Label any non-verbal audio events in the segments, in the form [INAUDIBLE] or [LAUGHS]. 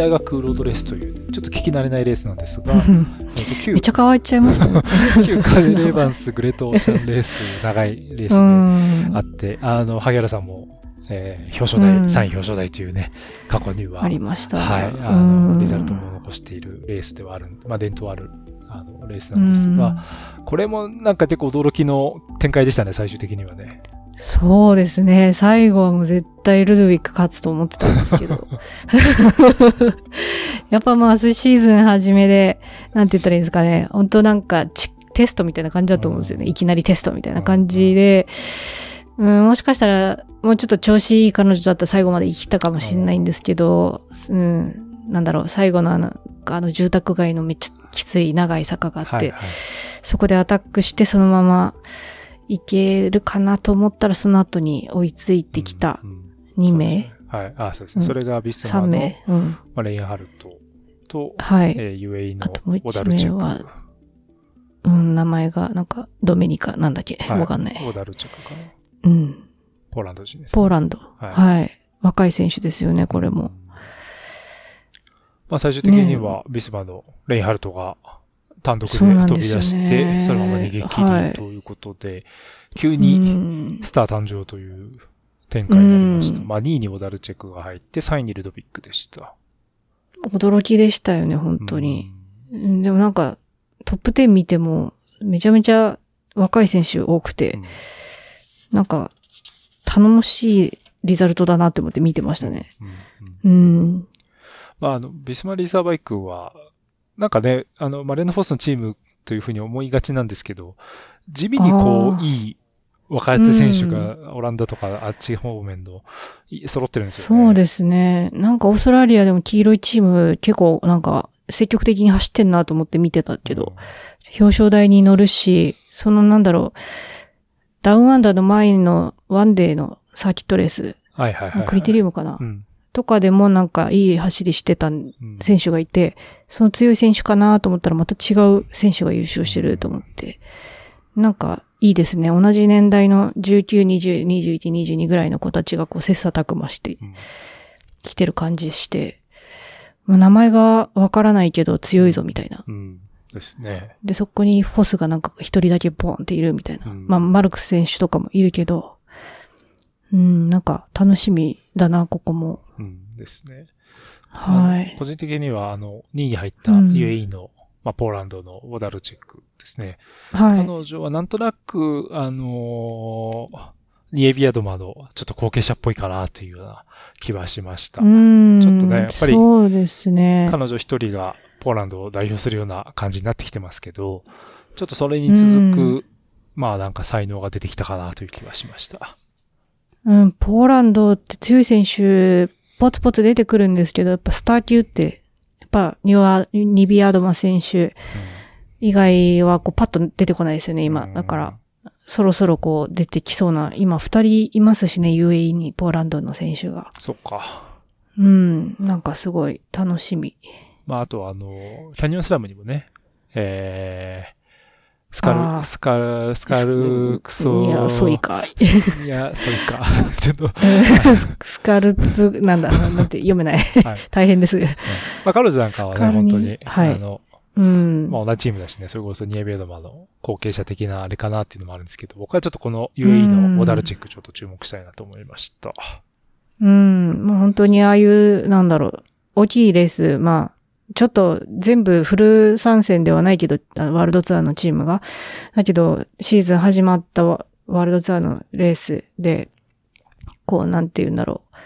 リーキン大学ロードレースという、ちょっと聞き慣れないレースなんですが、めっちゃ変わっちゃいましたね。[LAUGHS] 旧カレレーバンスグレートオーシャンレースという長いレースうがんあって、あの、萩原さんも、えー表彰台、うん3位表彰台というね、過去には、ありました。はい、あうんの、リザルトも残しているレースではある、まあ、伝統ある、あの、レースなんですが、これもなんか結構驚きの展開でしたね、最終的にはね。そうですね。最後はもう絶対ルドウィック勝つと思ってたんですけど。[LAUGHS] やっぱまあ、シーズン初めで、なんて言ったらいいんですかね。本当なんかチ、テストみたいな感じだと思うんですよね。いきなりテストみたいな感じで、うん、もしかしたら、もうちょっと調子いい彼女だったら最後まで生きたかもしれないんですけど、うん、なんだろう、最後のあの、あの住宅街のめっちゃきつい長い坂があって、はい、はい。そこでアタックしてそのままいけるかなと思ったらその後に追いついてきたうんうん2名、はい、あ、そうですね。うんそれがビスマ3の、名、うん。まあ、レインハルトと、はい。えー、UAE のあともう一オダルチェク。名はうん、名前がなんかドメニカなんだっけ？はいわかんない。オダルチェクかな。うん。ポーランド人です、ポーランド。はいはい。若い選手ですよね、これも。。まあ最終的にはビスマのレインハルトが単独で飛び出して、そのまま逃げ切はいりということで、急うにん。スター誕生という展開になりました。うんまあ2位にオダルチェクが入って、3位にルドビックでした。驚きでしたよね、本当に。うんでもなんか、トップ10見ても、めちゃめちゃ若い選手多くて、うん。なんか、頼もしいリザルトだなって思って見てましたね。うんうんうん。まあ、あの、ビスマリーサーバイクは、なんかね、あの、マレーノフォースのチームというふうに思いがちなんですけど、地味にこう、いい若手選手がオランダとかあっち方面のい揃ってるんですよね。そうですね。なんかオーストラリアでも黄色いチーム結構なんか積極的に走ってんなと思って見てたけど、表彰台に乗るし、そのなんだろう、ダウンアンダーの前のワンデーのサーキットレース、はいはいはいはい。クリテリウムかな、うん。とかでもなんかいい走りしてたうん選手がいて、その強い選手かなと思ったらまた違う選手が優勝してると思って、なんかいいですね。同じ年代の19、20、21、22ぐらいの子たちがこう切磋琢磨してうん来てる感じして、まあ名前がわからないけど強いぞみたいな。うん。ですね。で、そこにフォスがなんか一人だけボンっているみたいな。うんまあ、マルクス選手とかもいるけど、うん、なんか楽しみだな、ここも。うん。ですね。はい。個人的には、あの、2位に入ったうん UAE の、まあ、ポーランドのウォダルチェックですね。はい。彼女はなんとなく、あのーニエビアドマのちょっと後継者っぽいかなというような気はしました。うん。ちょっとねやっぱりそうですね。彼女一人がポーランドを代表するような感じになってきてますけど、ちょっとそれに続く、うんまあなんか才能が出てきたかなという気はしました。うん、ポーランドって強い選手、ポツポツ出てくるんですけど、やっぱスター級って、やっぱニワニビアドマ選手以外はこうパッと出てこないですよね、今。だから、、そろそろこう出てきそうな、今二人いますしね、UAE にポーランドの選手が。そっか。うん、なんかすごい楽しみ。まああとはあの、キャニオンスラムにもね、えー、スカル、スカル、スカルクソ、いや、そういか。いや、そういか。[LAUGHS] ちょっと、[LAUGHS] スカルツ、なんだ、なんて読めない。はい。[LAUGHS] 大変です。まあ彼女なんかはね、本当に、はいあの、うん。まあ同じチームだしね、それこそニエベードマの後継者的なあれかなっていうのもあるんですけど、僕はちょっとこの UAE のオダルチェックちょっと注目したいなと思いました。うん、もう本当にああいう、なんだろう、大きいレース、まあ、ちょっと全部フル参戦ではないけど、ワールドツアーのチームが。だけど、シーズン始まったワワールドツアーのレースで、こう、なんて言うんだろう。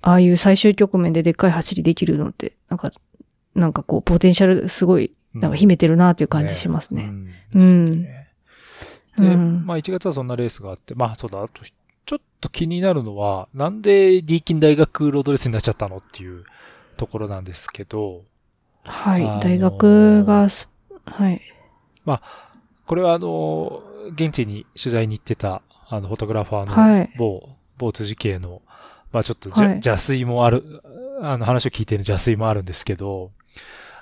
ああいう最終局面ででっかい走りできるのって、なんか、なんかこう、ポテンシャルすごい、なんか秘めてるなっていう感じしますね。うんうんまあ1月はそんなレースがあって、まあそうだ、あとちょっと気になるのは、なんで D キン大学ロードレースになっちゃったのっていうところなんですけど、はい。あのー大学がす、はい。これはあの、現地に取材に行ってた、あの、フォトグラファーはいの某、某辻系の、まあちょっとはい邪推もある、あの話を聞いてる邪推もあるんですけど、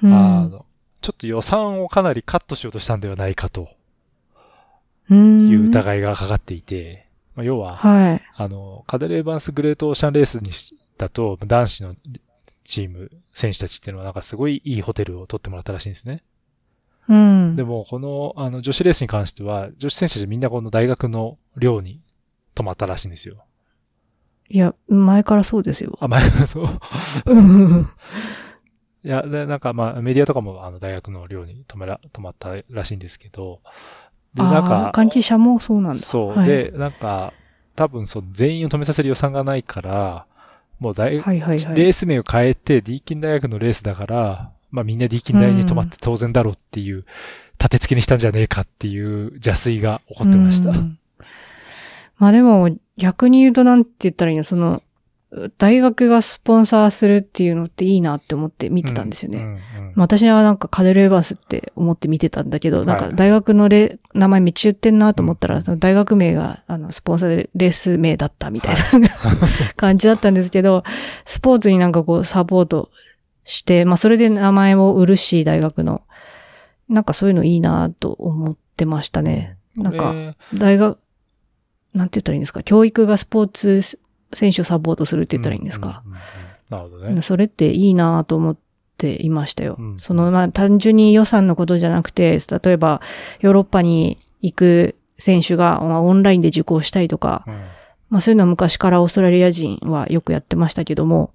うんあの、ちょっと予算をかなりカットしようとしたんではないかとうんいう疑いがかかっていて、まあ、要は、はい。あの、カデル・エヴァンス・グレート・オーシャンレースにしだと、男子のチーム、選手たちっていうのはなんかすごいいいホテルを取ってもらったらしいんですね。うん。でも、この、あの、女子レースに関しては、女子選手たちみんなこの大学の寮に泊まったらしいんですよ。いや、前からそうですよ。あ、前からそう。う [LAUGHS] んいや、で、なんかまあ、メディアとかもあの、大学の寮に泊まら、泊まったらしいんですけど、で、なんか、関係者もそうなんだ。そう。はい、で、なんか、多分その全員を止めさせる予算がないから、もう大、はいはいはい。レース名を変えて、ディーキン大学のレースだから、まあみんなディーキン大に泊まって当然だろうっていう、立て付けにしたんじゃねえかっていう邪推が起こってました。うんまあでも、逆に言うとなんて言ったらいいの、その、大学がスポンサーするっていうのっていいなって思って見てたんですよね。うんうんまあ私はなんかカデル・エバースって思って見てたんだけど、なんかはい大学のレ、名前めっちゃ言ってんなと思ったら、その大学名があのスポンサーでレース名だったみたいな [LAUGHS] 感じだったんですけど、スポーツになんかこうサポートして、まあそれで名前を売るし、大学の。なんかそういうのいいなと思ってましたね。なんか大学、なんて言ったらいいんですか？教育がスポーツ選手をサポートするって言ったらいいんですか、うんうんうんなるほどね。それっていいなと思っていましたよ。うんその、まあ、単純に予算のことじゃなくて、例えば、ヨーロッパに行く選手が、まあ、オンラインで受講したいとか、うんまあ、そういうのは昔からオーストラリア人はよくやってましたけども、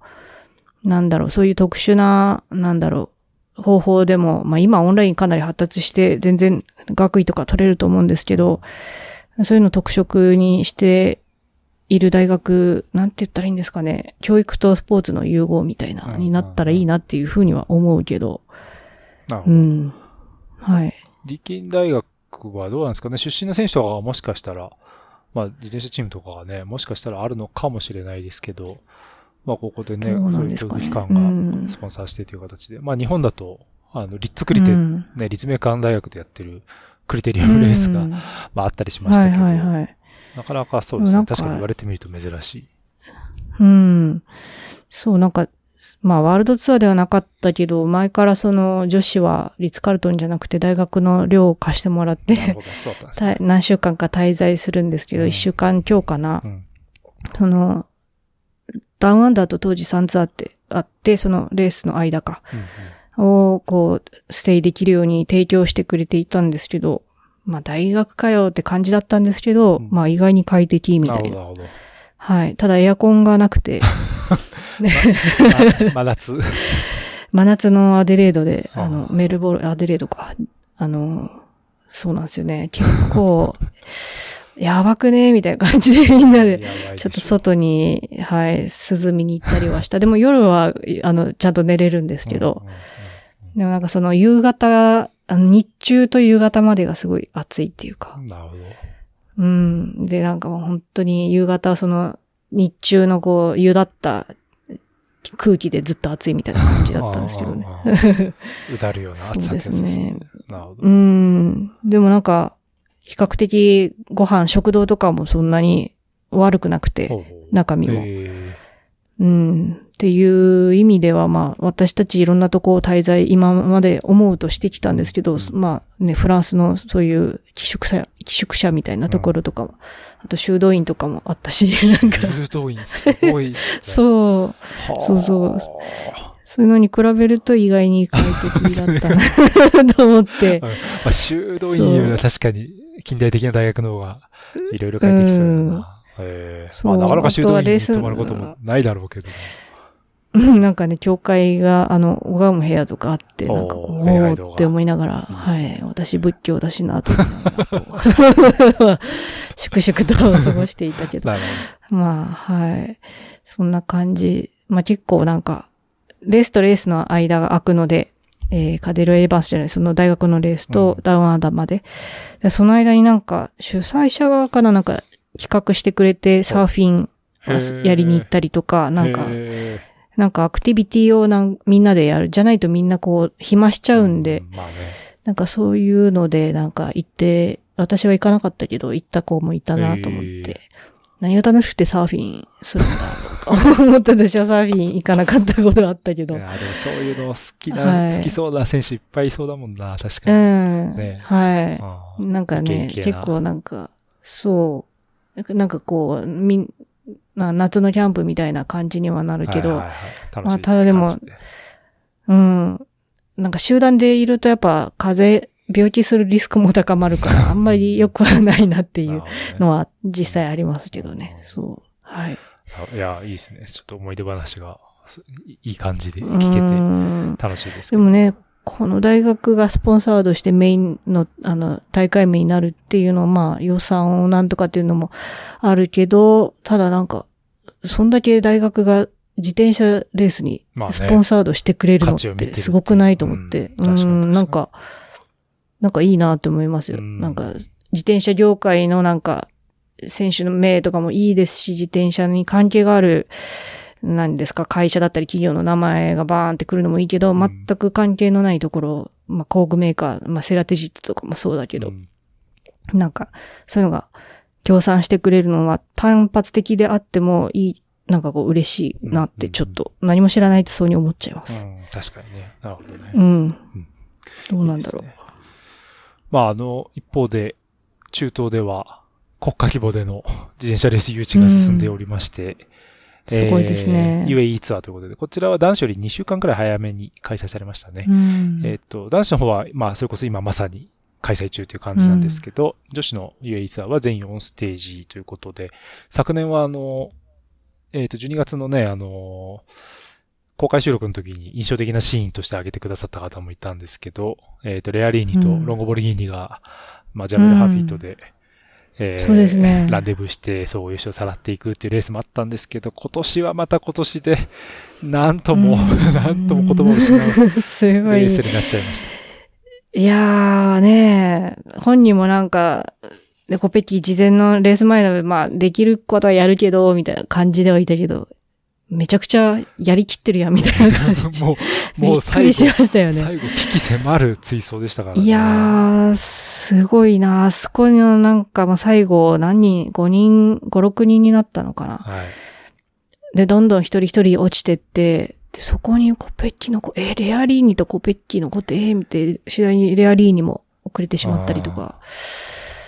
なんだろう、そういう特殊な、なんだろう、方法でも、まあ、今オンラインかなり発達して、全然学位とか取れると思うんですけど、そういうのを特色にしている大学、なんて言ったらいいんですかね。教育とスポーツの融合みたいな、うんになったらいいなっていうふうには思うけど。なるほど。うん。はい。ディキン大学はどうなんですかね出身の選手とかがもしかしたら、まあ自転車チームとかがね、もしかしたらあるのかもしれないですけど、まあここでね、どうそういうなんですかね教育機関うんがスポンサーしてという形で、まあ日本だと、あの、リッツクリテ、うんね、立命館大学でやってるクリテリアムレースが、うんまああったりしましたけど、はいはいはい。なかなかそうですね。確かに言われてみると珍しい。うん。そう、なんか、まあ、ワールドツアーではなかったけど、前からその女子はリッツカルトンじゃなくて大学の寮を貸してもらって、ね。[LAUGHS] た何週間か滞在するんですけど、うん一、週間今日かな。うん。その、ダウンアンダーと当時3ツアーってあって、そのレースの間か、うんうんをこう、ステイできるように提供してくれていたんですけど、まあ大学かよって感じだったんですけど、うんまあ意外に快適みたいな。なるほど、なるほど。はい。ただエアコンがなくて、[LAUGHS] ま真夏。[LAUGHS] 真夏のアデレードで、あの、メルボルン、アデレードか。あの、そうなんですよね。結構、[LAUGHS] やばくねみたいな感じでみんなで、ちょっと外に、はい、涼みに行ったりはした。でも夜は、あの、ちゃんと寝れるんですけど、うんうんうんでもなんかその夕方、あの日中と夕方までがすごい暑いっていうか。なるほど。うん。で、なんかもう本当に夕方はその日中のこう、湯だった空気でずっと暑いみたいな感じだったんですけどね。うだるような暑さですねなるほど。うん。でもなんか、比較的ご飯、食堂とかもそんなに悪くなくて、中身も。えうん。っていう意味では、まあ、私たちいろんなとこを滞在、今まで思うとしてきたんですけど、うん。まあね、フランスのそういう寄宿舎、寄宿舎みたいなところとかも、あと修道院とかもあったし、[LAUGHS] なんか、ー、誘導員すごいね。[LAUGHS] そう、はあ。そうそう。そういうのに比べると意外に快適だったな、[LAUGHS] と思って。うん。まあ、修道院よりは確かに近代的な大学の方がいろいろ帰ってきそうだな。うまあ、なかなか修道院に泊まることもないだろうけど。うんなんかね、教会が、あの、拝む部屋とかあって、なんかこう、おおって思いながら、はい、私仏教だしな、と [LAUGHS] 粛々と過ごしていたけど。まあ、はい。そんな感じ。まあ結構なんか、レースとレースの間が空くので、えーカデル・エヴァンスじゃない、その大学のレースうんとダウンアンダーまで。でその間になんか、主催者側からなんか企画してくれて、サーフィンやりに行ったりとか、ど。なんか、へなんかアクティビティをなんみんなでやる。じゃないとみんなこう、暇しちーゃうんで、まあね。なんかそういうので、なんか行って、私は行かなかったけど、行った子もいたなと思って、何が楽しくてサーフィンするんだろうと思って私はサーフィン行かなかったことあったけど。でもそういうの好きな、はい好きそうな選手いっぱいいそうだもんな、確うかに。ん。ねはい。なんかね、結構なんか、そう。なんかなんかこう、みん、な夏のキャンプみたいな感じにはなるけど、はいはいはいまあただでもうん。なんか集団でいるとやっぱ風邪、病気するリスクも高まるから、[LAUGHS] あんまり良くはないなっていう [LAUGHS] のは実際ありますけどね。そう。はい。あいや、いいですね。ちょっと思い出話がすいい感じでう聞けてん楽しいですけど。でもね、この大学がスポンサードしてメインの、あの、大会名になるっていうのは、まあ、予算をなんとかっていうのもあるけど、ただなんか、そんだけ大学が自転車レースにまあね。スポンサードしてくれるのってすごくないと思って。うん。確かに確かに。なんか、なんかいいなって思いますよ。うん。なんか、自転車業界のなんか、選手の名とかもいいですし、自転車に関係がある、何ですか、会社だったり企業の名前がバーンってくるのもいいけど、ん。全く関係のないところ、まあ、工具メーカー、まあ、セラテジットとかもそうだけど、うん。なんか、そういうのが協賛してくれるのは単発的であってもいい、なんかこう嬉しいなってちょっと何も知らないとそうに思っちゃいます。うん、確かにね。なるほどね。うん。どうなんだろいいですねまあ、あの、一方で、中東では国家規模での自転車レース誘致が進んでおりまして、う。すごいですね。えー UAE ツアーということで、こちらは男子より2週間くらい早めに開催されましたね。うんえっ、と、男子の方は、まあ、それこそ今まさに開催中という感じなんですけど、女子の UAE ツアーは全4ステージということで、昨年はあの、えっ、と、12月のね、あの、公開収録の時に印象的なシーンとして挙げてくださった方もいたんですけど、えっ、と、レアリーニとうんロンゴボルギーニが、まあ、ジャベルハフィートで、えーそうですねランデブーして、そう、優勝さらっていくっていうレースもあったんですけど、今年はまた今年で、なんとも、うん [LAUGHS] なんとも言葉を失う [LAUGHS] レー。スになっちゃいました。いやーね本人もなんか、で、コペッキー事前のレース前の、まあ、できることはやるけど、みたいな感じではいたけど、めちゃくちゃやりきってるやん、みたいな感じ。[LAUGHS] もう、[LAUGHS] びもう最っくりし後、ましたよね。最後、危機迫る追走でしたからね。いやー、すごいなあそこのなんかもう最後何人、5人、5、6人になったのかな。はい。で、どんどん一人一人落ちてって、で、そこにコペッキの子、えーレアリーニとコペッキの子って、えー、見て、次第にレアリーニも遅れてしまったりとか、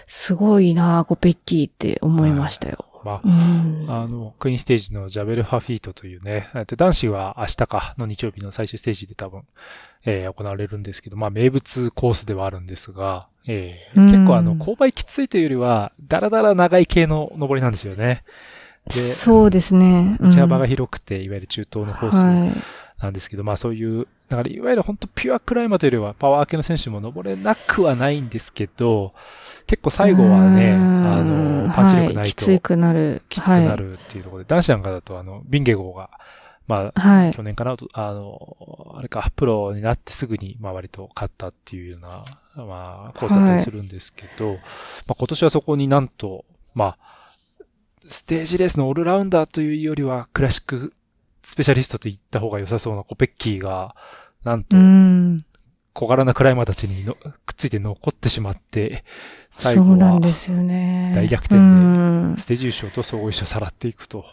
すごいなあコペッキーって思いましたよ。まうん。あ、あの、クイーンステージのジャベルハフィートというね、で男子は明日かの日曜日の最終ステージで多分、えー行われるんですけど、まあ、名物コースではあるんですが、えーうん結構あの、勾配きついというよりは、だらだら長い系の登りなんですよね。でそうですね。うん道幅が広くて、いわゆる中東のコースはい。なんですけど、まあそういう、だからいわゆる本当ピュアクライマーというよりはパワー系の選手も登れなくはないんですけど、結構最後はね、うんあの、パンチ力はないときつくなる。きつくなるっていうところで、男子なんかだとあの、ビンゲゴーが、まあ、はい。はい。去年かな、あの、あれか、プロになってすぐに、まあ割と勝ったっていうような、まあ、コースだったりするんですけど、まあ今年はそこになんと、まあ、ステージレースのオールラウンダーというよりは、クラシックスペシャリストと言った方が良さそうなコペッキーが、なんとう、ん。小柄なクライマーたちにのくっついて残ってしまって、最後はなんですよね。大逆転でうんステージ優勝と総合優勝さらっていくと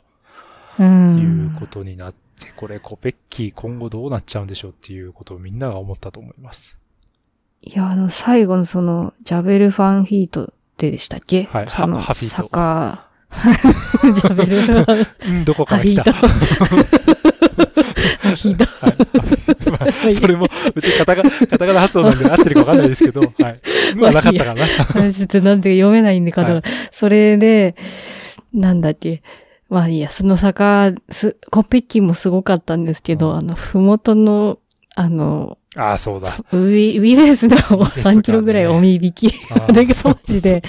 う。いうんことになって、これコペッキー今後どうなっちゃうんでしょうっていうことをみんなが思ったと思います。いや、あの、最後のその、ジャベルファンヒートってでしたっけ？はいそのハハフィート坂、ジャベルファンうん、どこから来た？ハヒート。はい。まあ、それも、うちカタカナ、カタカナ発音なんで合ってるかわかんないですけど、はい。うんはなかったかな。ちょっとなんて読めないんで、方がはいそれで、なんだっけ。まあいいや、その坂、す、コペッキーもすごかったんですけど、うんあの、ふもとの、あの、ああ、そうだ。ウィ、ウィレスがレスがね3キロぐらいおみ引き。ああれがマジで、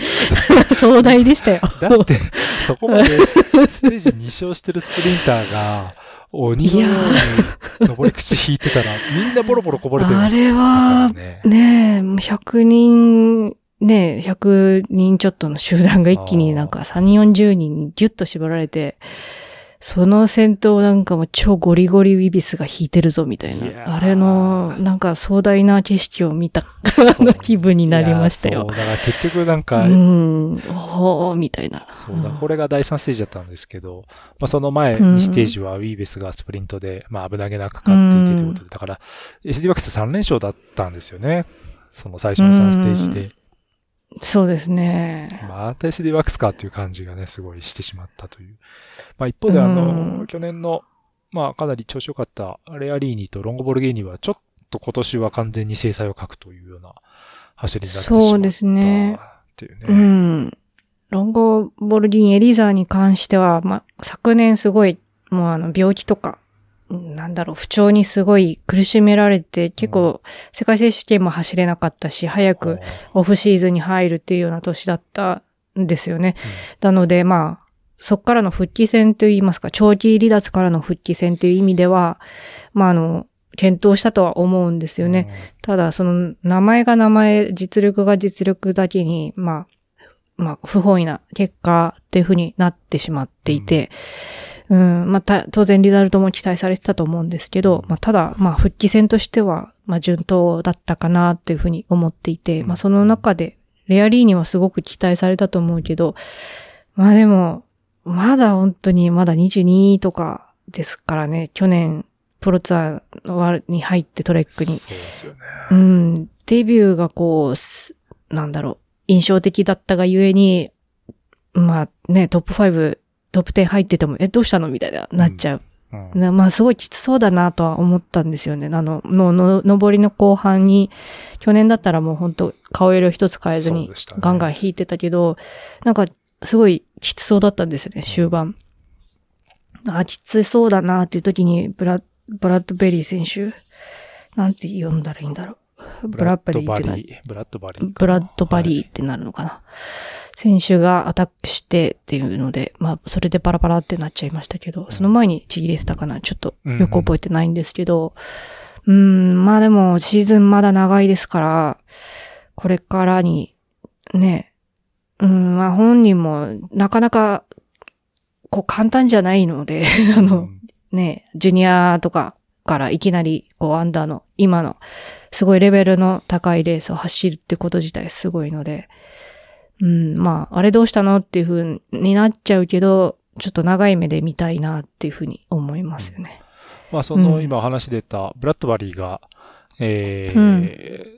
壮大でしたよ。だって、そこまでステージ2勝してるスプリンターが、鬼のように登り口引いてたら、みんなボロボロこぼれてるんあですよ。れはね。ねえ、もう100人、ねえ、100人ちょっとの集団が一気になんか3、40人にギュッと縛られて、その先頭なんかも超ゴリゴリウィビスが引いてるぞみたいな。あれの、なんか壮大な景色を見たの気分になりましたよ。だから結局なんうか、ん、おー、みたいな。そうだ、これが第3ステージだったんですけど、まあ、その前うん2ステージはウィーベスがスプリントで、まあ、危なげなく勝っていてということで、だから、SD バックス3連勝だったんですよね。その最初の3ステージで。そうですね。また SD ワックスかっていう感じがね、すごいしてしまったという。まあ一方であの、うん去年の、まあかなり調子良かったレアリーニとロンゴボルゲーニはちょっと今年は完全に制裁を書くというような走りになってしまったそうですねっていうね。うん。ロンゴボルディン・エリザーに関しては、まあ、昨年すごい、もうあの、病気とか、うんなんだろう、不調にすごい苦しめられて、結構、世界選手権も走れなかったし、早くオフシーズンに入るっていうような年だったんですよね。なので、まあ、そっからの復帰戦といいますか、長期離脱からの復帰戦という意味では、まあ、あの、検討したとは思うんですよね。ただ、その、名前が名前、実力が実力だけに、まあ、まあ、不本意な結果っていうふうになってしまっていて、うん、まあ、た当然リザルトも期待されてたと思うんですけど、まあ、ただ、まあ、復帰戦としては、まあ、順当だったかなっていうふうに思っていて、まあ、その中で、レアリーにはすごく期待されたと思うけど、まあでも、まだ本当にまだ22とかですからね、去年、プロツアーに入ってトレックに。そうですよね。うん、デビューがこう、すなんだろう、印象的だったがゆえに、まあね、トップ5、トップ10入ってても、え、どうしたの？みたいな、なっちゃう。うんなまあ、すごいきつそうだなとは思ったんですよね。あの、の、の、上りの後半に、去年だったらもう本当顔色一つ変えずにガンガン引いてたけど、なんか、すごいきつそうだったんですよね、終盤。あ、きつそうだなっていう時に、ブラ、ブラッドベリー選手、なんて読んだらいいんだろう。ブラッドベリーってなリー。ブラッドバリー。ブラッドバリはいーってなるのかな。選手がアタックしてっていうので、まあ、それでパラパラってなっちゃいましたけど、その前にちぎれてたかな。ちょっとよく覚えてないんですけど、うん、まあでもシーズンまだ長いですから、これからに、ね、うん、まあ本人もなかなか、こう簡単じゃないので、あの、うんね、ジュニアとかからいきなり、こう、アンダーの、今の、すごいレベルの高いレースを走るってこと自体すごいので、うん、まあ、あれどうしたのっていう風になっちゃうけど、ちょっと長い目で見たいなっていう風に思いますよね。まあ、その、うん。今話出た、ブラッドバリーが、え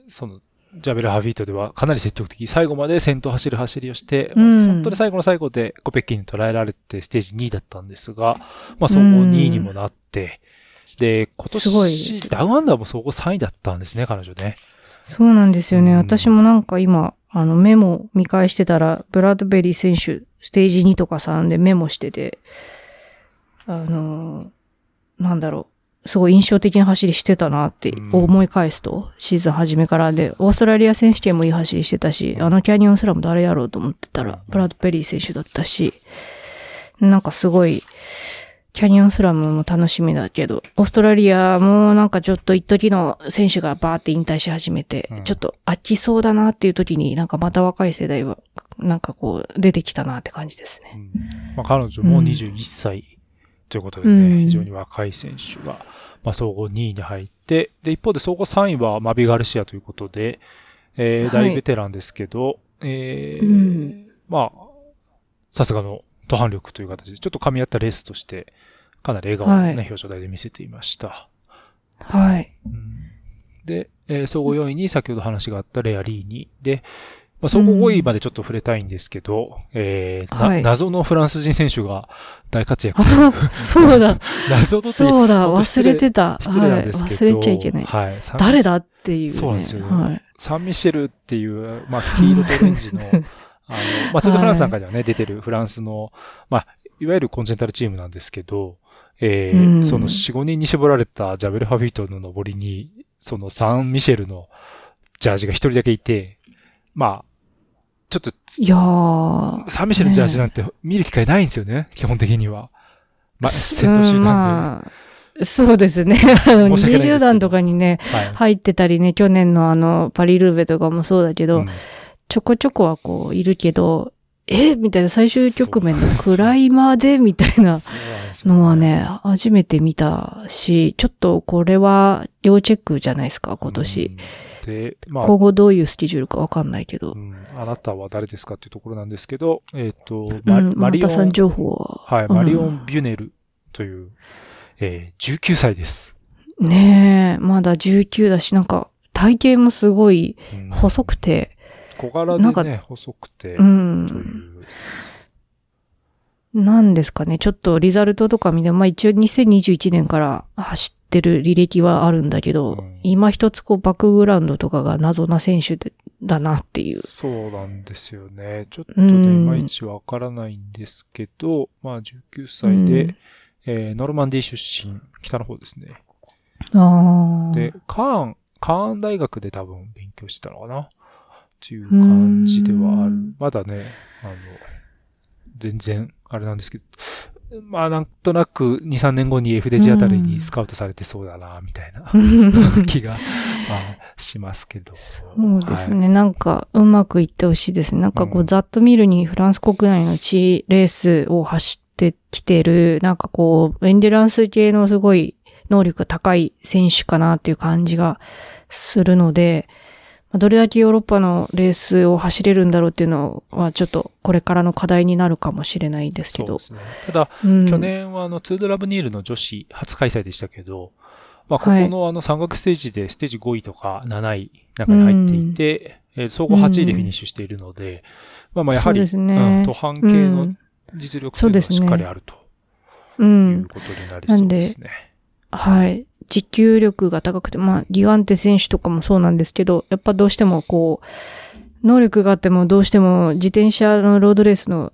ーその、ジャベル・ハビートではかなり積極的、最後まで先頭走る走りをして、うん。本当に最後の最後でコペッキに捉えられてステージ2位だったんですが、まあ、総合2位にもなって、で、今年、よ。ダウンアンダーも総合3位だったんですね、彼女ね。そうなんですよね。うん。私もなんか今、あのメモ見返してたら、ブラッドベリー選手、ステージ2とか3でメモしてて、あのーなんだろう、すごい印象的な走りしてたなってうん。思い返すと、シーズン初めから。で、オーストラリア選手権もいい走りしてたし、あのキャニオンスラム誰やろうと思ってたら、ブラッドベリー選手だったし、なんかすごい、キャニオンスラムも楽しみだけど、オーストラリアもなんかちょっと一時の選手がバーって引退し始めて、うん。ちょっと飽きそうだなっていう時になんかまた若い世代は、なんかこう出てきたなって感じですね。うん。まあ、彼女もうん。21歳ということでね、うん。非常に若い選手が、まあ、総合2位に入って、で、一方で総合3位はマビ・ガルシアということで、えーはい。大ベテランですけど、えーうん。まあ、さすがの途半力という形で、ちょっと噛み合ったレースとして、かなり笑顔をね、はい表彰台で見せていました。はい。うんで、えー総合4位に先ほど話があったレアリーニで、まあ、総合5位までちょっと触れたいんですけど、えーなはい謎のフランス人選手が大活躍。[LAUGHS] [LAUGHS] そうだ、謎のそうだ、忘れてた。失礼なんですけど、はい、忘れちゃいけない。はい。誰だっていう、ね。そうなんですよねはい。サンミシェルっていう、まあ、黄色とオレンジの、[LAUGHS] あの、まあ、ツール・ドフランスなんかではね、出てるフランスの、まあ、いわゆるコンチェンタルチームなんですけど、えーうんその4、5人に絞られたジャベル・ファフィートの上りに、そのサン・ミシェルのジャージが一人だけいて、まあ、ちょっと、いやー。サン・ミシェルのジャージなんて見る機会ないんですよね、基本的には。まあ、先頭集団うんまあそうですね。あの、申し訳ないんですけど20団とかにね、で。はい。入ってたりね、去年のあの、パリルーベとかもそうだけど、うんちょこちょこはこう、いるけど、え？みたいな最終局面のクライマーでみたいなのはね、初めて見たし、ちょっとこれは要チェックじゃないですか、今年。うん。で、まあ、今後どういうスケジュールかわかんないけどう。ん、あなたは誰ですかっていうところなんですけど、えっ、と、うん、ママリオン、さん情報は。はい、うんマリオン・ビュネルという、えー、19歳です。ねえ、まだ19だし、なんか、体型もすごいうん細くて、小柄なんかでね、細くて、う。というんなんですかね。ちょっとリザルトとか見ても、まあ一応2021年から走ってる履歴はあるんだけど、うん今一つこうバックグラウンドとかが謎な選手でだなっていう。そうなんですよね。ちょっとね、うんいまいちわからないんですけど、まあ19歳で、うんえーノルマンディ出身、北の方ですね。ああ。で、カーン、カーン大学で多分勉強してたのかなっていう感じではあるうん。まだね、あの、全然、あれなんですけど、まあなんとなく2、3年後に F デジあたりにスカウトされてそうだな、みたいな気が、まあ、しますけど。そうですはいね。なんか、うまくいってほしいですね。なんかこう、うんざっと見るにフランス国内の地レースを走ってきてる、なんかこう、エンデュランス系のすごい能力が高い選手かなっていう感じがするので、まあどれだけヨーロッパのレースを走れるんだろうっていうのは、ちょっとこれからの課題になるかもしれないですけど。そうですね。ただ、うん去年はあの、ツードラブニールの女子初開催でしたけど、まあ、ここはいのあの、山岳ステージでステージ5位とか7位中に入っていて、えー総合8位でフィニッシュしているので、まあまあ、やはり、そうねうん、途半系のうん実力というのはしっかりあるとう。いうんことになりそうですね。はい。持久力が高くて、まあ、ギガンテ選手とかもそうなんですけど、やっぱどうしてもこう、能力があってもどうしても自転車のロードレースの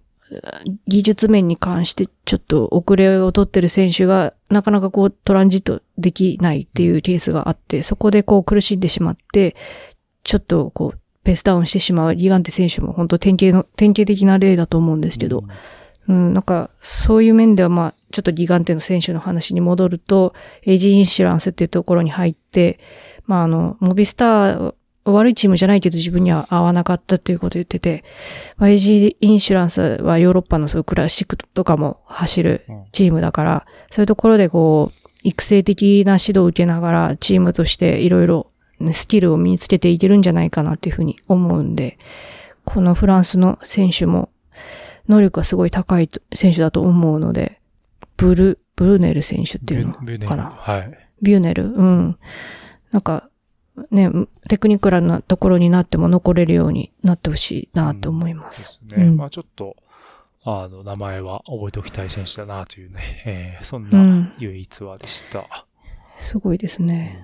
技術面に関してちょっと遅れを取ってる選手がなかなかこうトランジットできないっていうケースがあって、そこでこう苦しんでしまって、ちょっとこうペースダウンしてしまう。ギガンテ選手も本当典型の、典型的な例だと思うんですけど、うん、なんか、そういう面では、まあ、ちょっとギガンテの選手の話に戻ると、 AG Insurance っていうところに入って、まあ、あの、モビスター、悪いチームじゃないけど自分には合わなかったっていうことを言ってて、まあ、 AG Insurance はヨーロッパのそういうクラシックとかも走るうん。チームだから、そういうところでこう、育成的な指導を受けながら、チームとしていろいろねスキルを身につけていけるんじゃないかなっていうふうに思うんで、このフランスの選手も、能力がすごい高い選手だと思うので、ブル、ブルネル選手っていうのかな？はい。ビューネル、うん。なんか、ね、テクニカルなところになっても残れるようになってほしいなと思いま。ですすね。うんまあちょっと、あの、名前は覚えておきたい選手だなというね、え [LAUGHS] ーそんうなん唯一話でした。すごいですね。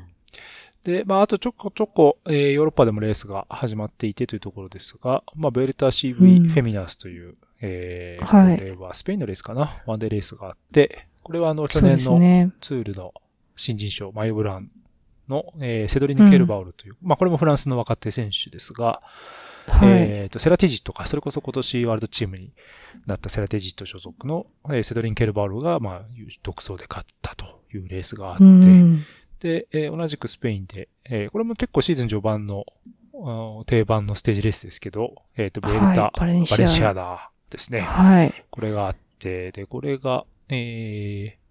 で、まあ、あとちょこちょこ、えーヨーロッパでもレースが始まっていてというところですが、まあ、ベルタ CV うんフェミナスという、えーはいこれはスペインのレースかな？ワンデーレースがあって、これはあの、去年の。ツールの新人賞、マイオブランの、えーセドリヌ・ケルバウルという、まあ、これもフランスの若手選手ですが、はい。えっ、と、セラティジットか、それこそ今年ワールドチームになったセラティジット所属の、えーセドリン・ケルバウルが、まあ、独走で勝ったというレースがあって、うん。で、えー同じくスペインで、えーこれも結構シーズン序盤の定番のステージレースですけど、えっ、と、ベルタ、はいバレンシアバレンシアダですね。はい。これがあって、で、これが、えー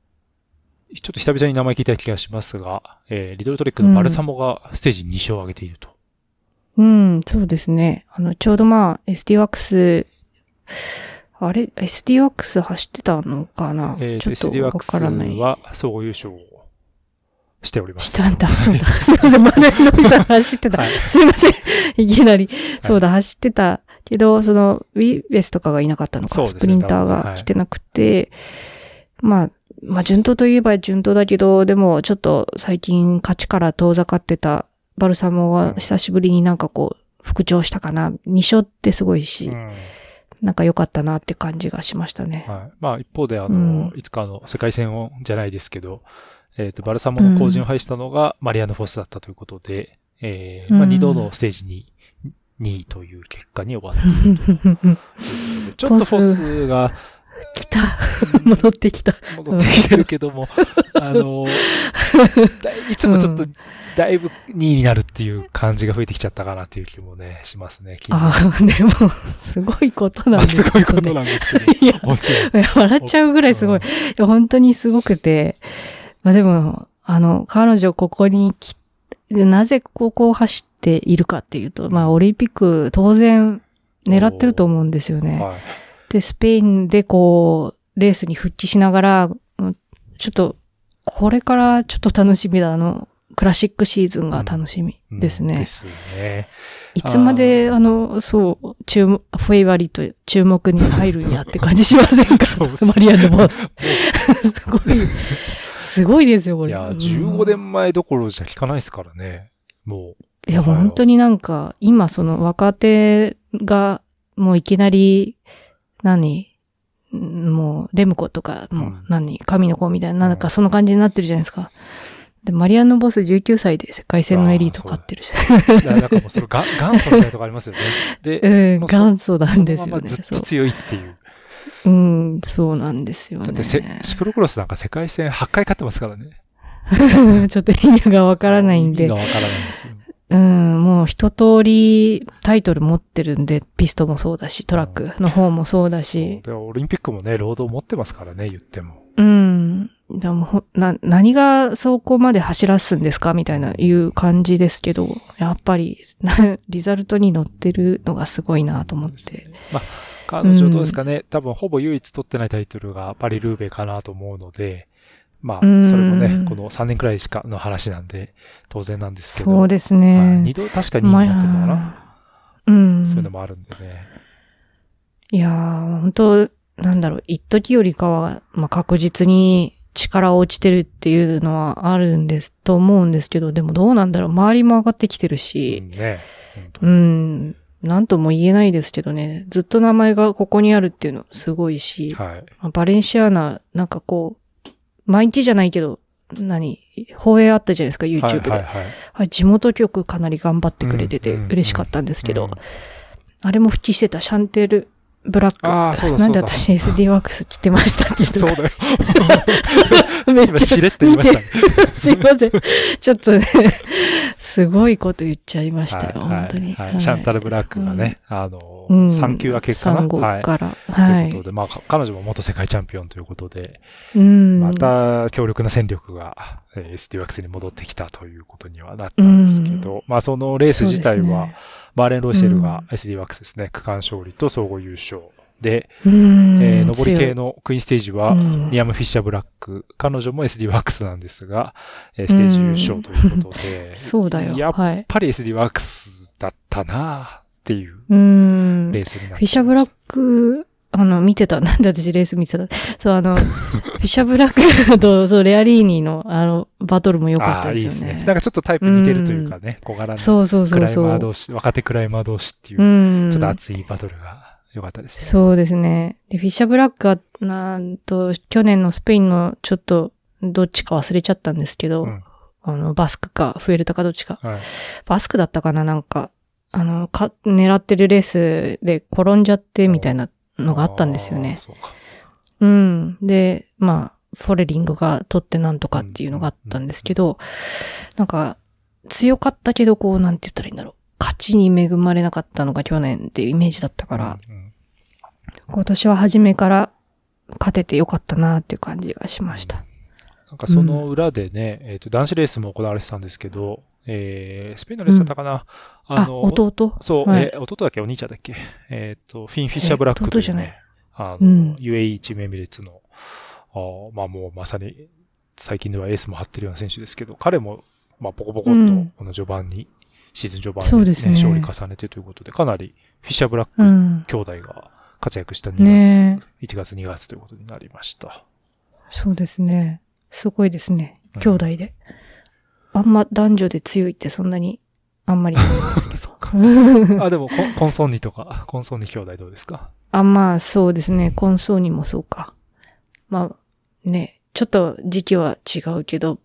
ちょっと久々に名前聞いた気がしますが、えーリドルトレックのバルサモがステージ2勝を挙げていると。うん、そうですね。あの、ちょうどまあ、SD ワックス、あれ ?SD ワックス走ってたのかな、えーと、ちょっと SD ワわックスからない。は総合優勝をしております。したんだ、そうだ。すいません、マネのみさん走ってた。はいすいません。いきなり。そうだ、走ってたけど、その、ウィベスとかがいなかったのか、ねスプリンターが来てなくて、まあ、まあ、順当といえば順当だけど、でも、ちょっと最近勝ちから遠ざかってたバルサモが久しぶりになんかこう、復調したかな。2勝ってすごいし、うんなんか良かったなって感じがしましたね。はい。まあ一方で、あうのん、いつかの世界戦をじゃないですけど、えっ、と、バルサモの後陣を排したのがマリアノ・フォスだったということで、えーまあうん二度のステージに2位という結果に終わっているということで。[LAUGHS] ちょっとフォスが来た。戻ってきた。戻ってきてるけども、あの、だ [LAUGHS] いつもちょっとだいぶ2位になるっていう感じが増えてきちゃったかなっていう気もね、しますね。ああ、でも、すごいことなんあです [LAUGHS] すごいことねなんですけど。いや、もちろん。笑っちゃうぐらいすごい。いや本当にすごくて。まあでも、あの、彼女ここに来、なぜここを走っているかっていうと、まあオリンピック当然狙ってると思うんですよね。はい。で、スペインでこう、レースに復帰しながら、うんちょっと、これからちょっと楽しみだ。あの、クラシックシーズンが楽しみですね。うんですね。いつまで、あの、そう、注目、フェイバリと注目に入るんやって感じしませんか？そうマリアンのボス。[LAUGHS] [LAUGHS] すごい、すごいですよ、これ。いや、うん15年前どころじゃ聞かないですからね。もう。いや、本当になんか、今その若手が、もういきなり、何？んもう、レムコとか、もううん何？神の子みたいな、なんかその感じになってるじゃないですか。で、マリアンのボス19歳で世界戦のエリート勝ってるし。なんかもうそのが元祖みたいなとこありますよね。[LAUGHS] で、うん、元祖なんですよね。ずっと強いっていう。そううん、そうなんですよね。だってせ、シクロクロスなんか世界戦8回勝ってますからね。[LAUGHS] ちょっと意味がわからないんで意味が。わからないんですよ。うん、もう一通りタイトル持ってるんで、ピストもそうだし、トラックの方もそうだそうし。でオリンピックもね、労働持ってますからね、言っても。うん。でもほな、何がそこまで走らすんですかみたいないう感じですけど、やっぱり、な [LAUGHS] リザルトに乗ってるのがすごいなと思って。まあ、彼女どうですかね、多分ほぼ唯一取ってないタイトルがパリルーベかなと思うので、まあ、そうんれもね、この3年くらいしかの話なんで、当然なんですけど。そうですはいね。二度確か2位になってるのかな、まあうん。そういうのもあるんでね。いやー、本当なんだろう、一時よりかは、まあ、確実に力落ちてるっていうのはあるんです、と思うんですけど、でもどうなんだろう、周りも上がってきてるうし、んね。うにん、なんとも言えないですけどね、ずっと名前がここにあるっていうのすごいし、はい。まあバレンシアーナ、なんかこう、毎日じゃないけど、何放映あったじゃないですか、YouTube で。はいはいはい。はい、地元局かなり頑張ってくれててうんうん嬉しかったんですけど、うんあれも復帰してたシャンテル・ブラック。ああ、そうだなん。で私 SD ワークス着てましたけど。そうだよ。め [LAUGHS] っ今、ちゃしれっと言いましたね。すいません。ちょっとね、すごいこと言っちゃいましたよ、はい本当に、はいシャンタル・ブラックがね、あの、うん、3級明けかな？産後はい。から。とはい。いうことで、まあ、か彼女も元世界チャンピオンということで、うん。また強力な戦力が、えー SD ワックスに戻ってきたということにはなったんですけど、まあそのレース自体は、バーレン・ロイセルが SD ワックスですね、区間勝利と総合優勝。で、うん、えー上り系ののクイーンステージは、ニアム・フィッシャー・ブラック、彼女も SD ワックスなんですが、えーステージ優勝ということで、[LAUGHS] そうだよ。やっはい。ぱり SD ワックスだったなっていううん。レースになってフィッシャーブラック、あの、見てた。[LAUGHS] なんで私レース見てた？そう、あの、フィッシャーブラックと、そう、レアリーニーの、あの、バトルも良かったですよね。いいですね。なんかちょっとタイプ似てるというかね、小柄なそうそうクライそうそう。マー同士、若手クライマー同士っていうう、ん。ちょっと熱いバトルが良かったですね。そうですね。で、フィッシャーブラックは、なんと、去年のスペインの、ちょっと、どっちか忘れちゃったんですけど、うんあの、バスクか、フエルタかどっちか。はい。バスクだったかな？なんか、あの、か、狙ってるレースで転んじゃってみたいなのがあったんですよね。うん。で、まあ、フォレリングが取ってなんとかっていうのがあったんですけど、なんか、強かったけど、こう、なんて言ったらいいんだろう。勝ちに恵まれなかったのが去年っていうイメージだったから、うん今年は初めから勝ててよかったなっていう感じがしました。なんかその裏でね、えっと、男子レースも行われてたんですけど、えー、スペインのレースだったかな、あ、弟？そう、はい。えー弟だっけ？お兄ちゃんだっけえっ、と、フィン・フィッシャー・ブラックというね、あの、うん。UAE チームエミレッツの、あーまあもうまさに最近ではエースも張ってるような選手ですけど、彼も、まあポコポコっとうん。この序盤に、シーズン序盤に、そうですね。勝利重ねてということで、かなりフィッシャー・ブラックうん。兄弟が活躍した2月、ね1月2月ということになりました。そうですね。すごいですね。うん。兄弟で。あんま男女で強いってそんなに、あんまり [LAUGHS] そっか。[LAUGHS] あ、でもコン、コンソンニとか、コンソンニ兄弟どうですか？あ、まあそうですね。コンソーにもそうか。まあね、ちょっと時期は違うけど、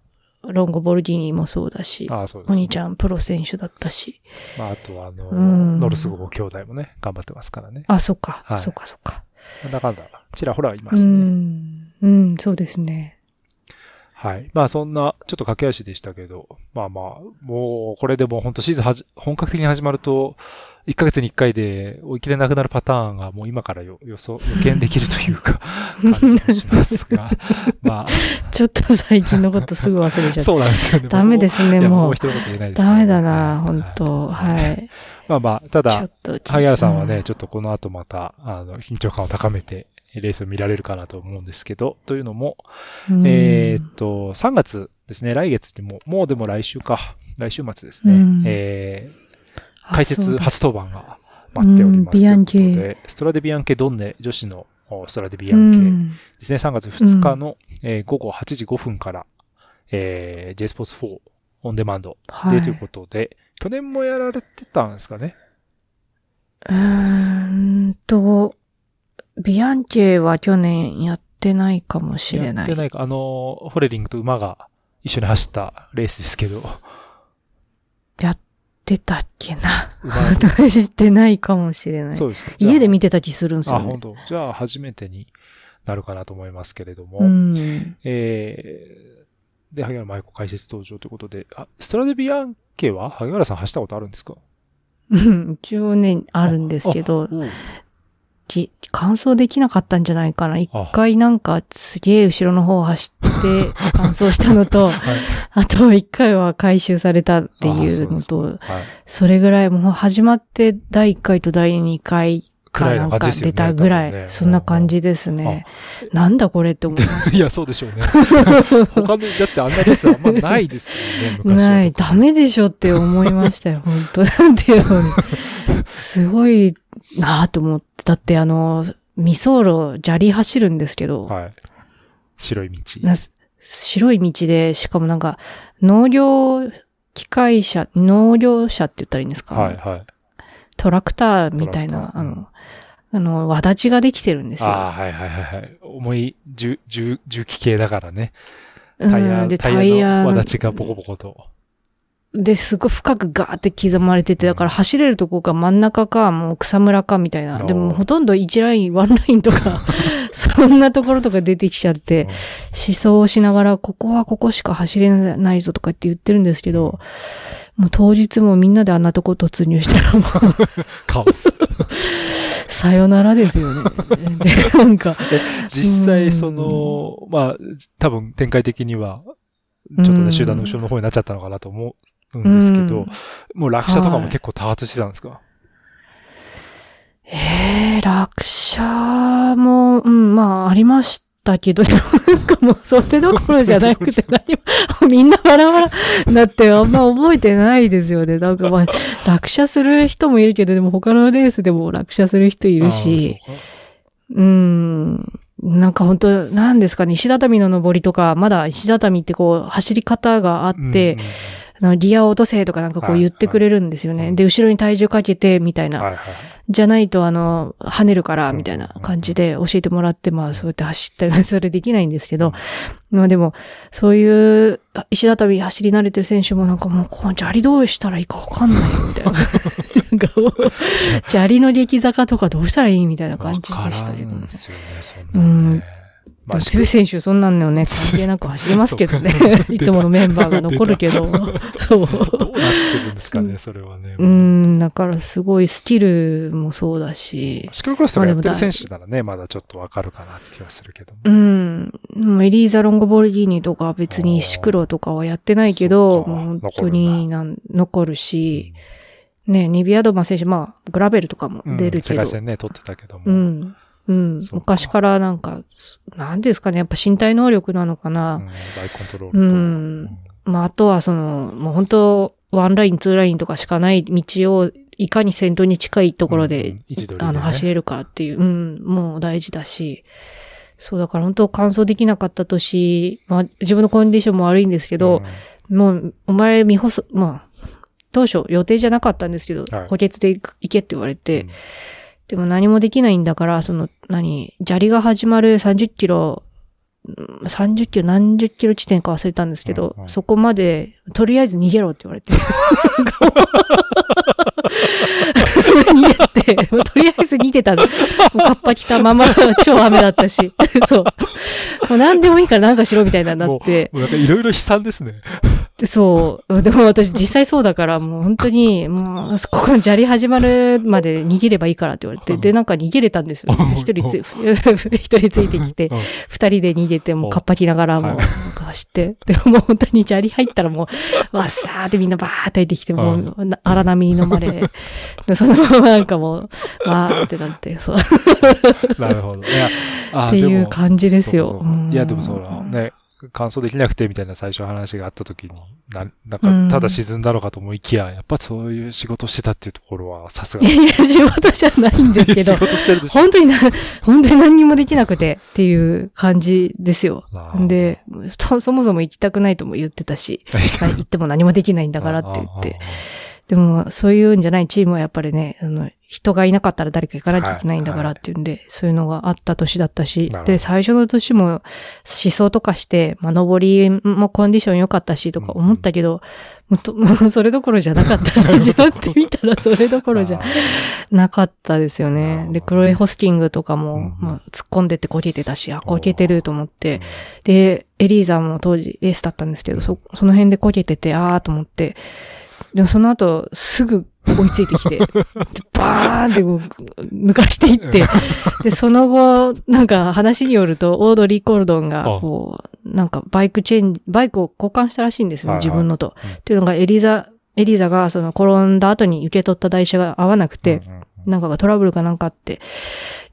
ロンゴボルディーニもそうだし、あそうです、おね。兄ちゃんプロ選手だったし。まあ、あとは、あの、うんノルスゴー兄弟もね、頑張ってますからね。あ、そっか、はいそっかそっか。なんだかんだ、ちらほらいまうすね。ん、うん、そうですね。はい。まあ、そんな、ちょっと駆け足でしたけど、まあまあ、もう、これでもう本当シーズンはじ、本格的に始まると、1ヶ月に1回で追い切れなくなるパターンがもう今からよ予想、予見できるというか、[LAUGHS] 感じもしますが、ま [LAUGHS] ちょっと最近のことすぐ忘れちゃあ、った。そうなんですよね。ダメですね、いや、ももう。う一言言えないですけどダメだな、はい本当はい。まあまあ、ただ。萩原さんはね、うちょっとこの後また、あの、緊張感を高めて、レースを見られるかなと思うんですけど、というのも、うんえーっと、3月ですね、来月にも、もうでも来週か、来週末ですね、うんえー、あ解説初登板が待っております。うんビアンケということで、ストラデビアンケドンネ女子のおストラデビアうンケん。ですね、3月2日の、えー午後8時5分から、えー、J スポーツ4オンデマンドはい。でということで、去年もやられてたんですかね。うーんと、ビアンケは去年やってないかもしれない。やってないか。あの、ホレリングと馬が一緒に走ったレースですけど、やってたっけな。馬 [LAUGHS] 私してないかもしれない。そうですか。家で見てた気するんですあ、よね本。当。じゃあ初めてになるかなと思いますけれども、うん。えー、で、萩原舞子解説登場ということで、あ、ストラデビアンケは萩原さん走ったことあるんですか？う [LAUGHS] ん一応ね、あるんですけど、き完走できなかったんじゃないかな。一あ回なんかすげえ後ろの方を走って [LAUGHS] 完走したのと、はい。あと一回は回収されたってあいうのと、そうですかはい。それぐらいもう始まって第1回と第2回かなんか出たぐらい、そんな感じですね。なんだこれって思いまし [LAUGHS] いや、そうでしょうね。他の、だってあんなレースあんまないですよね。ない、ダメでしょって思いましたよ、本当なんていうのに。すごいなぁと思って。だってあの、未走路、砂利走るんですけど、はい。白い道。な白い道で、しかもなんか、農業機械車、農業車って言ったらいいんですか、はい、はい。トラクターみたいな、あの、あの、輪立ちができてるんですよ。ああ、はいはいはいはい。重い重、重、重機系だからね。うんタイヤ、で、タタイヤの輪立ちがボコボコと。で、すごい深くガーって刻まれてて、だから走れるとこが真ん中か、もう草むらかみたいな。でもほとんど1ライン、1ラインとか、[LAUGHS] そんなところとか出てきちゃって、うん思想をしながら、ここはここしか走れないぞとかって言ってるんですけど、もう当日もみんなであんなとこ突入したらもう、[LAUGHS] カオス。[LAUGHS] さよならですよね。で、なんか、実際、うんその、まあ、多分展開的には、ちょっとね、うん集団の後ろの方になっちゃったのかなと思うんですけど、うん。もう落車とかも結構多発してたんですか、えー、落車も、うん、まあ、ありましたけど、なんかもう、それどころじゃなくて、何も、みんなバラバラになって、あんま覚えてないですよね。[LAUGHS] なんかまあ、落車する人もいるけど、でも他のレースでも落車する人いるし、うん、なんか本当なんですかね、石畳の登りとか、まだ石畳ってこう、走り方があって、うんうんあのギアを落とせとかなんかこう言ってくれるんですよね。はいはいで、後ろに体重かけて、みたいな。はいはい。じゃないと、あの、跳ねるから、うんみたいな感じで教えてもらって、まあ、そうやって走ったり、[LAUGHS] それできないんですけど、まあでも、そういう、あ石畳走り慣れてる選手もなんかもう、こう、砂利どうしたらいいかわかんない、みたいな。[LAUGHS] なんかもう、砂利の激坂とかどうしたらいいみたいな感じでしたけどねん。ですよね、そんなのね。まあ、強い選手、そんなんのね、[LAUGHS] 関係なく走りますけどね。[LAUGHS] いつものメンバーが残るけど。[LAUGHS] そう。どうなってるんですかね、それはね。うん、だからすごいスキルもそうだし、シクロクロスとかやってるまあでも選手ならね、まだちょっとわかるかなって気はするけども。うん。エリーザ・ロンゴボルギーニとか別にシクロとかはやってないけど、もう本当になん残るし、ね、ニビアドマ選手、まあ、グラベルとかも出るけど世界、戦ね、取ってたけども。うん。うん。昔からなんか、なんですかね、やっぱ身体能力なのかな。うんバイコントロールと。うん。まあ、あとはその、もう本当ワンライン、ツーラインとかしかない道を、いかに先頭に近いところうんで、うん。位置取りでね。あの、走れるかっていう、うん、もう大事だし、そう、だから本当完走できなかった年、まあ、自分のコンディションも悪いんですけど、もう、お前、見細、まあ、当初予定じゃなかったんですけど、はい。補欠で行けって言われて、うんでも何もできないんだから、その、何、砂利が始まる30キロ、うん30キロ、何十キロ地点か忘れたんですけど、うんうんそこまで、とりあえず逃げろって言われて。[LAUGHS] 逃げて、とりあえず逃げたぞ。もうカッパ着たまま、超雨だったし。[LAUGHS] そう。もう何でもいいからなんかしろみたいなになって。もうなんかいろいろ悲惨ですね。でそう。でも私実際そうだから、もう本当に、[LAUGHS] もう、ここの砂利始まるまで逃げればいいからって言われて、で、なんか逃げれたんですよ。[LAUGHS] 一人つ、[LAUGHS] 一人ついてきてう、ん二人で逃げて、もうカッパ着ながら、もう、走って、でももう本当に砂利入ったらもう、わっさーってみんなバーって入ってきて、もう、な荒波に飲まれ、でそのままなんかもう、わーってなって、そう。なるほど。いや、あっていう感じですよいや、でもそうだね。完走できなくてみたいな最初話があった時に、な、なんうんか、ただ沈んだのかと思いきや、やっぱそういう仕事してたっていうところは、さすが。いやいや、仕事じゃないんですけど [LAUGHS] 仕、事してるでしょ。本当にな、本当に何にもできなくてっていう感じですよ。で、そそもそも行きたくないとも言ってたし、行っても何もできないんだからって言って。。でも、そういうんじゃないチームはやっぱりね、あの、人がいなかったら誰か行かないといけないんだからっていうんで、そういうのがあった年だったし。で、最初の年も思想とかして、まあ、登りもコンディション良かったしとか思ったけど、もっと [LAUGHS] もうそれどころじゃなかった。始まってみたらそれどころじゃあなかったですよね。ねで、クロエ・ホスキングとかうんも、まあ、突っ込んでってこけてたし、あ、こけてると思っー。て、で、エリーザも当時エースだったんですけど、そ、その辺でこけてて、あーと思って、でもその後、すぐ追いついてきて、でバーンってこう抜かしていって、で、その後、なんか話によると、オードリー・コルドンが、こう、なんかバイクチェンジ、バイクを交換したらしいんですよ、はいはい。自分のと。うん。っていうのが、エリザ、エリザがその転んだ後に受け取った代車が合わなくて、うんうんなんかがトラブルかなんかあって。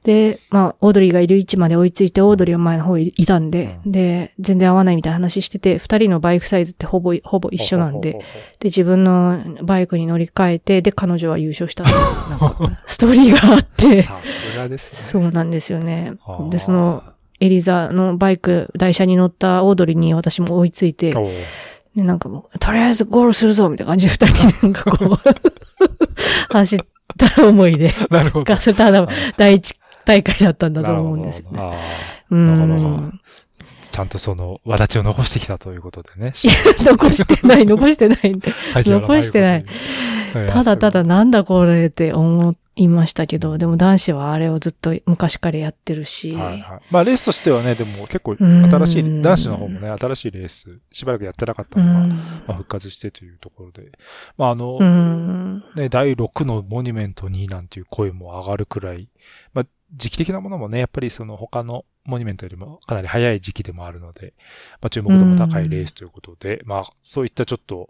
で、まあ、オードリーがいる位置まで追いついて、オードリーは前の方にいたんで、うんで、全然合わないみたいな話してて、二人のバイクサイズってほぼ、ほぼ一緒なんで、で、自分のバイクに乗り換えて、で、彼女は優勝した。なんか、ストーリーがあっうて、[LAUGHS] さすがですね。そうなんですよね。で、その、エリザのバイク、台車に乗ったオードリーに私も追いついて、で、なんかもう、とりあえずゴールするぞみたいな感じで二人でなんかこう、[LAUGHS] 走った思い出 [LAUGHS] なるほど。が、それただ第一大会だったんだと思うんですよね。なるほどあうん。ーちゃんとその、わだちを残してきたということでね。残してない、残してない。[LAUGHS] はい残してない。ただただなんだこれって思いましたけど、でも男子はあれをずっと昔からやってるし。はいはい。まあレースとしてはね、でも結構うん新しい、男子の方もね、新しいレース、しばらくやってなかったのが、うん。まあ、復活してというところで。まああの、うん。ね、第6のモニュメントになんていう声も上がるくらい、まあ時期的なものもね、やっぱりその他のモニュメントよりもかなり早い時期でもあるので、まあ注目度も高いレースということで、まあそういったちょっと、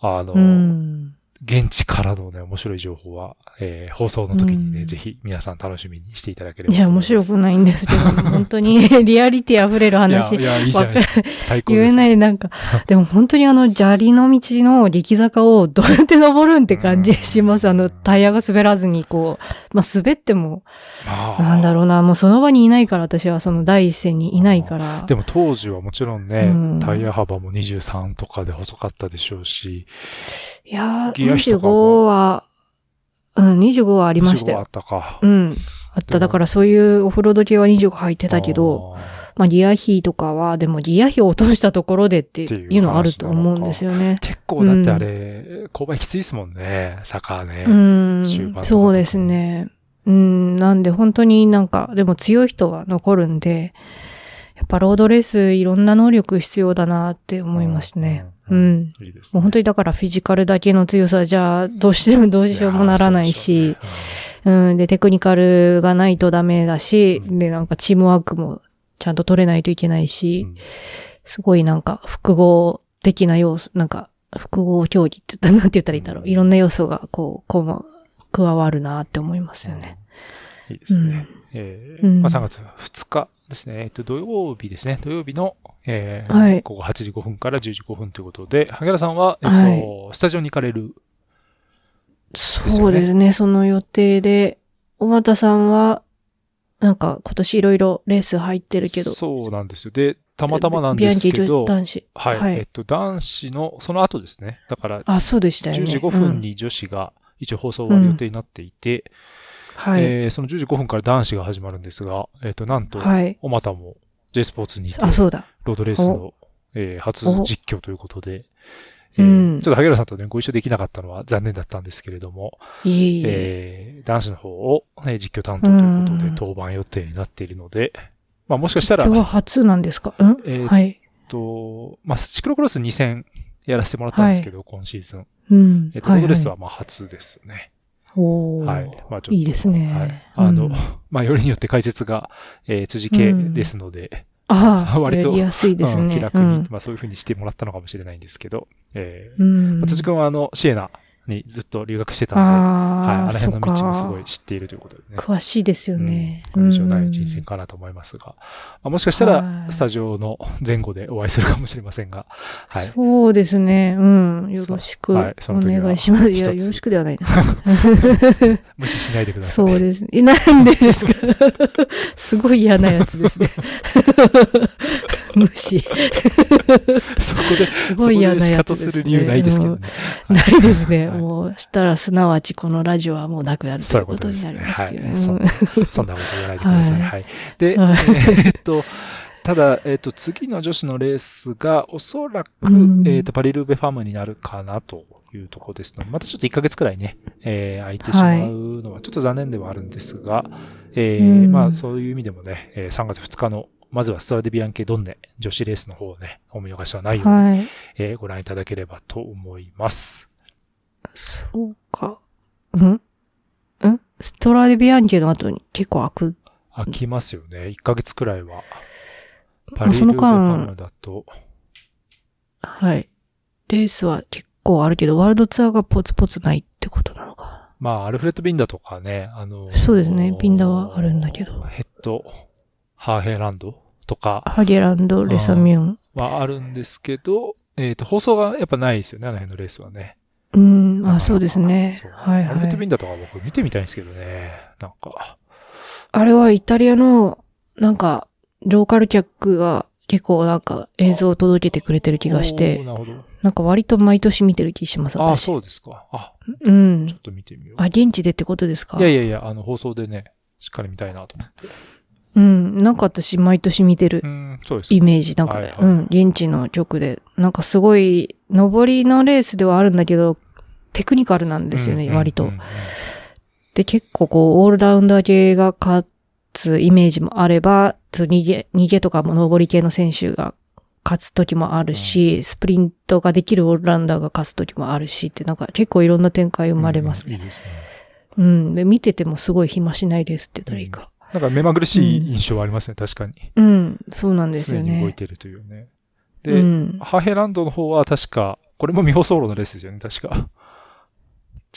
あの、うん。現地からのね、面白い情報は、えー放送の時にね、うんぜひ皆さん楽しみにしていただければいや、面白くないんですけど、本当に [LAUGHS] リアリティ溢れる話いや、いや、いいじゃないですか。最高です。。言えないい、なんか、でも本当にあの、砂利の道の激坂をどうやって登るんって感じします。あの、タイヤが滑らずに、こう、まあ、滑っても、まあなんだろうな、もうその場にいないから、私はその第一線にいないから。でも当時はもちろんね、うんタイヤ幅も23とかで細かったでしょうし、いやー、ギア比とか25もは、うん、25はありました25あよっ。たか。うん。あった。だからそういうオフロード系は25入ってたけど、あまあギア比とかは、でもギア比を落としたところでっていうのあると思うんですよねー。結構だってあれ、勾配きついですもんね、坂ね。うん。そうですね。うん、なんで本当になんか、でも強い人は残るんで、ぱロードレースいろんな能力必要だなって思いますね。ううんん。いい。もう本当にだからフィジカルだけの強さじゃ、どうしてもどうしようもならないし、うん、で、テクニカルがないとダメだし、うんで、なんかチームワークもちゃんと取れないといけないし、うんすごいなんか複合的な要素、なんか複合競技って言ったら、なんて言ったらいいんだろう。うんいろんな要素がこう、こう、加わるなって思いますよね。いいですね。えーうんまあ、3月2日ですね。えっと、土曜日ですね。土曜日の、えーはい午後8時5分から10時5分ということで、萩原さんは、えっと、はいスタジオに行かれる。そうですね、その予定で、小俣さんは、なんか今年いろいろレース入ってるけど、そうなんですよ。で、たまたまなんですけどキ、男子。はい、はいえっと、男子の、その後ですね。だから、あ、そうでしたよね。10時5分に女子が一応放送終わる予定になっていて、うん。はい。えーその10時5分から男子が始まるんですが、えっと、なんと、はい。おまたも J スポーツにいて、あ、そうだ。ロードレースの、えー初実況ということで、えーうんちょっと萩原さんとね、ご一緒できなかったのは残念だったんですけれども、いえいえ。えー男子の方を、ね、実況担当ということでうん登板予定になっているので、まあもしかしたら、今日は初なんですか？うん、えーはい。と、まあシクロクロス2戦やらせてもらったんですけど、今シーズン。うん。えっと、ロードレースははまあ初ですね。いはい、おーはい。まあちょっと。いいですね。はい。あの、うん [LAUGHS] まあよりによって解説が、えー辻系ですので、ああ、[LAUGHS] 割とやりやすいですね。うん気楽に、うんまあそういうふうにしてもらったのかもしれないんですけど、えーうん。まあ辻君はあの、シエナにずっと留学してたんで、はい、あの辺の道もすごい知っているということでね。詳しいですよね。うん、以上ないうん人選かなと思いますが、まあ、もしかしたはら、いスタジオの前後でお会いするかもしれませんが、はい。そうですね。うん。よろしくおはいその時は願いします。いや、よろしくではないな。[LAUGHS] 無視しないでください。そうですね。なんでですか？[LAUGHS] すごい嫌なやつですね。[LAUGHS] 無視。そこで、すごい嫌なやつです、ね。方する理由ないですけどね。うん。ないですね。はいもう、したらすなわちこのラジオはもうなくなるとそいううことに。なりますけど。はい。そんうんな、[LAUGHS] そんなこと言わないでください。はいはい。で、はい [LAUGHS] えーっと、ただ、えーっと、次の女子のレースが、おそらく、うんえーっと、パリルーベファームになるかなというところですので、またちょっと1ヶ月くらいね、えー空いてしまうのはちょっと残念ではあるんですが、えーうんまあ、そういう意味でもね、えー3月2日の、まずはストラデビアンケドンネ女子レースの方をね、お見逃しはないように、はい。えーご覧いただければと思います。そうか。ん？ん？ストラデビアンケの後に結構開く。飽きますよね。1ヶ月くらいは。パまあそのリルーベファー間ム、だと、はい。レースは結構あるけど、ワールドツアーがポツポツないってことなのか。まあ、アルフレッド・ビンダとかね、あのそうですねビンダはあるんだけどヘッド、ハーヘイランドとかハゲランド、レサミュン。はあるんですけど、えっ、と、放送がやっぱないですよね、あの辺のレースはね。うん、あ、そうですねそう。はいアルフレッド・ビはい。ンダとか僕見てみたいんですけどね。なんか、あれはイタリアの、なんか、ローカル客が結構なんか映像を届けてくれてる気がして、なるほど。なんか割と毎年見てる気します、あ。そうですか。あ、うんちょ。っと見てみよう。あ、現地でってことですか？いやいやいや、あの、放送でね、しっかり見たいなと思って。うん。なんか私毎年見てるうん、そうですかイメージ。なんか、はいはいうん。現地の曲で。なんかすごい、上りのレースではあるんだけど、テクニカルなんですよね、うん割と。で、結構こう、オールラウンダー系が勝つイメージもあれば、逃げ、逃げとかも上り系の選手が勝つ時もあるし、スプリントができるオールラウンダーが勝つ時もあるしって、なんか結構いろんな展開生まれますね。うんいすね。うん。で、見ててもすごい暇しないレースって言ったらいいか。なんか目まぐるしい印象はありますね、確かに。うん、そうなんですよ常に動いね。てるというね。うで、ん。ハーヘイランドの方は確か、これも未放送路のレースですよね、確か。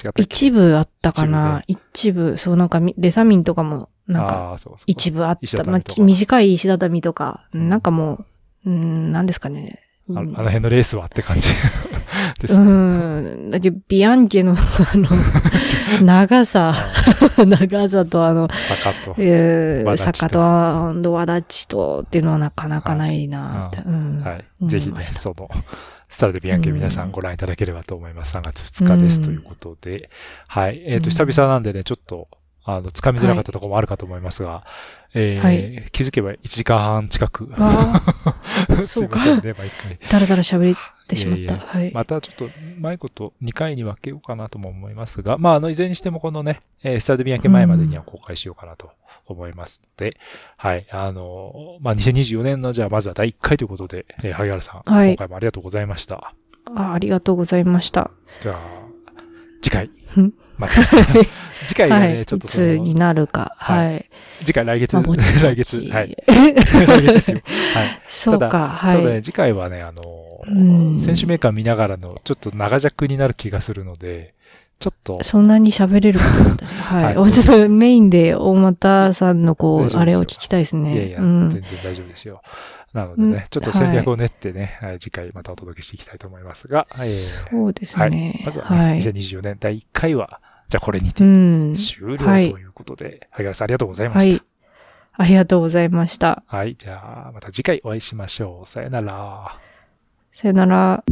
違った一部あったかな一部、そうなんかみ、レサミンとかも、なんか。一部あった。まあ、短い石畳とか、うんなんかもう、うん、なんですかね。ああうんの辺のレースはって感じ [LAUGHS] ですうね。ん。だけど、ビアンケの、あの、[LAUGHS] 長さ、長さとあの、坂と。えー、坂と、わだちとっていうのはなかなかないなって。うん。はい。うんぜひね、その、スタルデビアンケ皆さんご覧いただければと思います。3月2日ですということで。はい。えっ、と、うん久々なんでね、ちょっと、あの、掴みづらかったところもあるかと思いますが、えーはい気づけば1時間半近く。あ [LAUGHS] すいうませんね、毎回。だらだら喋ってしまった。いやいやはい。またちょっと、うまいこと2回に分けようかなとも思いますが、まあ、あの、いずれにしてもこのね、えースタルデビアンケ前までには公開しようかなと思いますので、はい。あの、まあ、2024年の、じゃあ、まずは第1回ということで、えー萩原さん、はい今回もありがとうございました。あありがとうございました。じゃあ、次回ん。また、[LAUGHS] 次回はね、はい。ちょっとそいつにの、なるか。はいはい。次回来月、まあ [LAUGHS] 来月、はい。[LAUGHS] 来月ですよ。はい。たそうか、はい。そうだね、次回はね、あの、うん選手メーカー見ながらの、ちょっと長尺になる気がするので、ちょっと、そんなに喋れるかな私は。はいはい。おちょっとメインで大又さんのこう、あれを聞きたいですね。いやいや、うん。全然大丈夫ですよ。なのでね、うんちょっと戦略を練ってね、はい、次回またお届けしていきたいと思いますが、えーそうですはいね。まずはね、はい。2024年第1回は、じゃあこれにうてん。終了はいということで、萩原さんありがとうございました。はい。ありがとうございました。はい、じゃあまた次回お会いしましょう。さよなら。さよなら。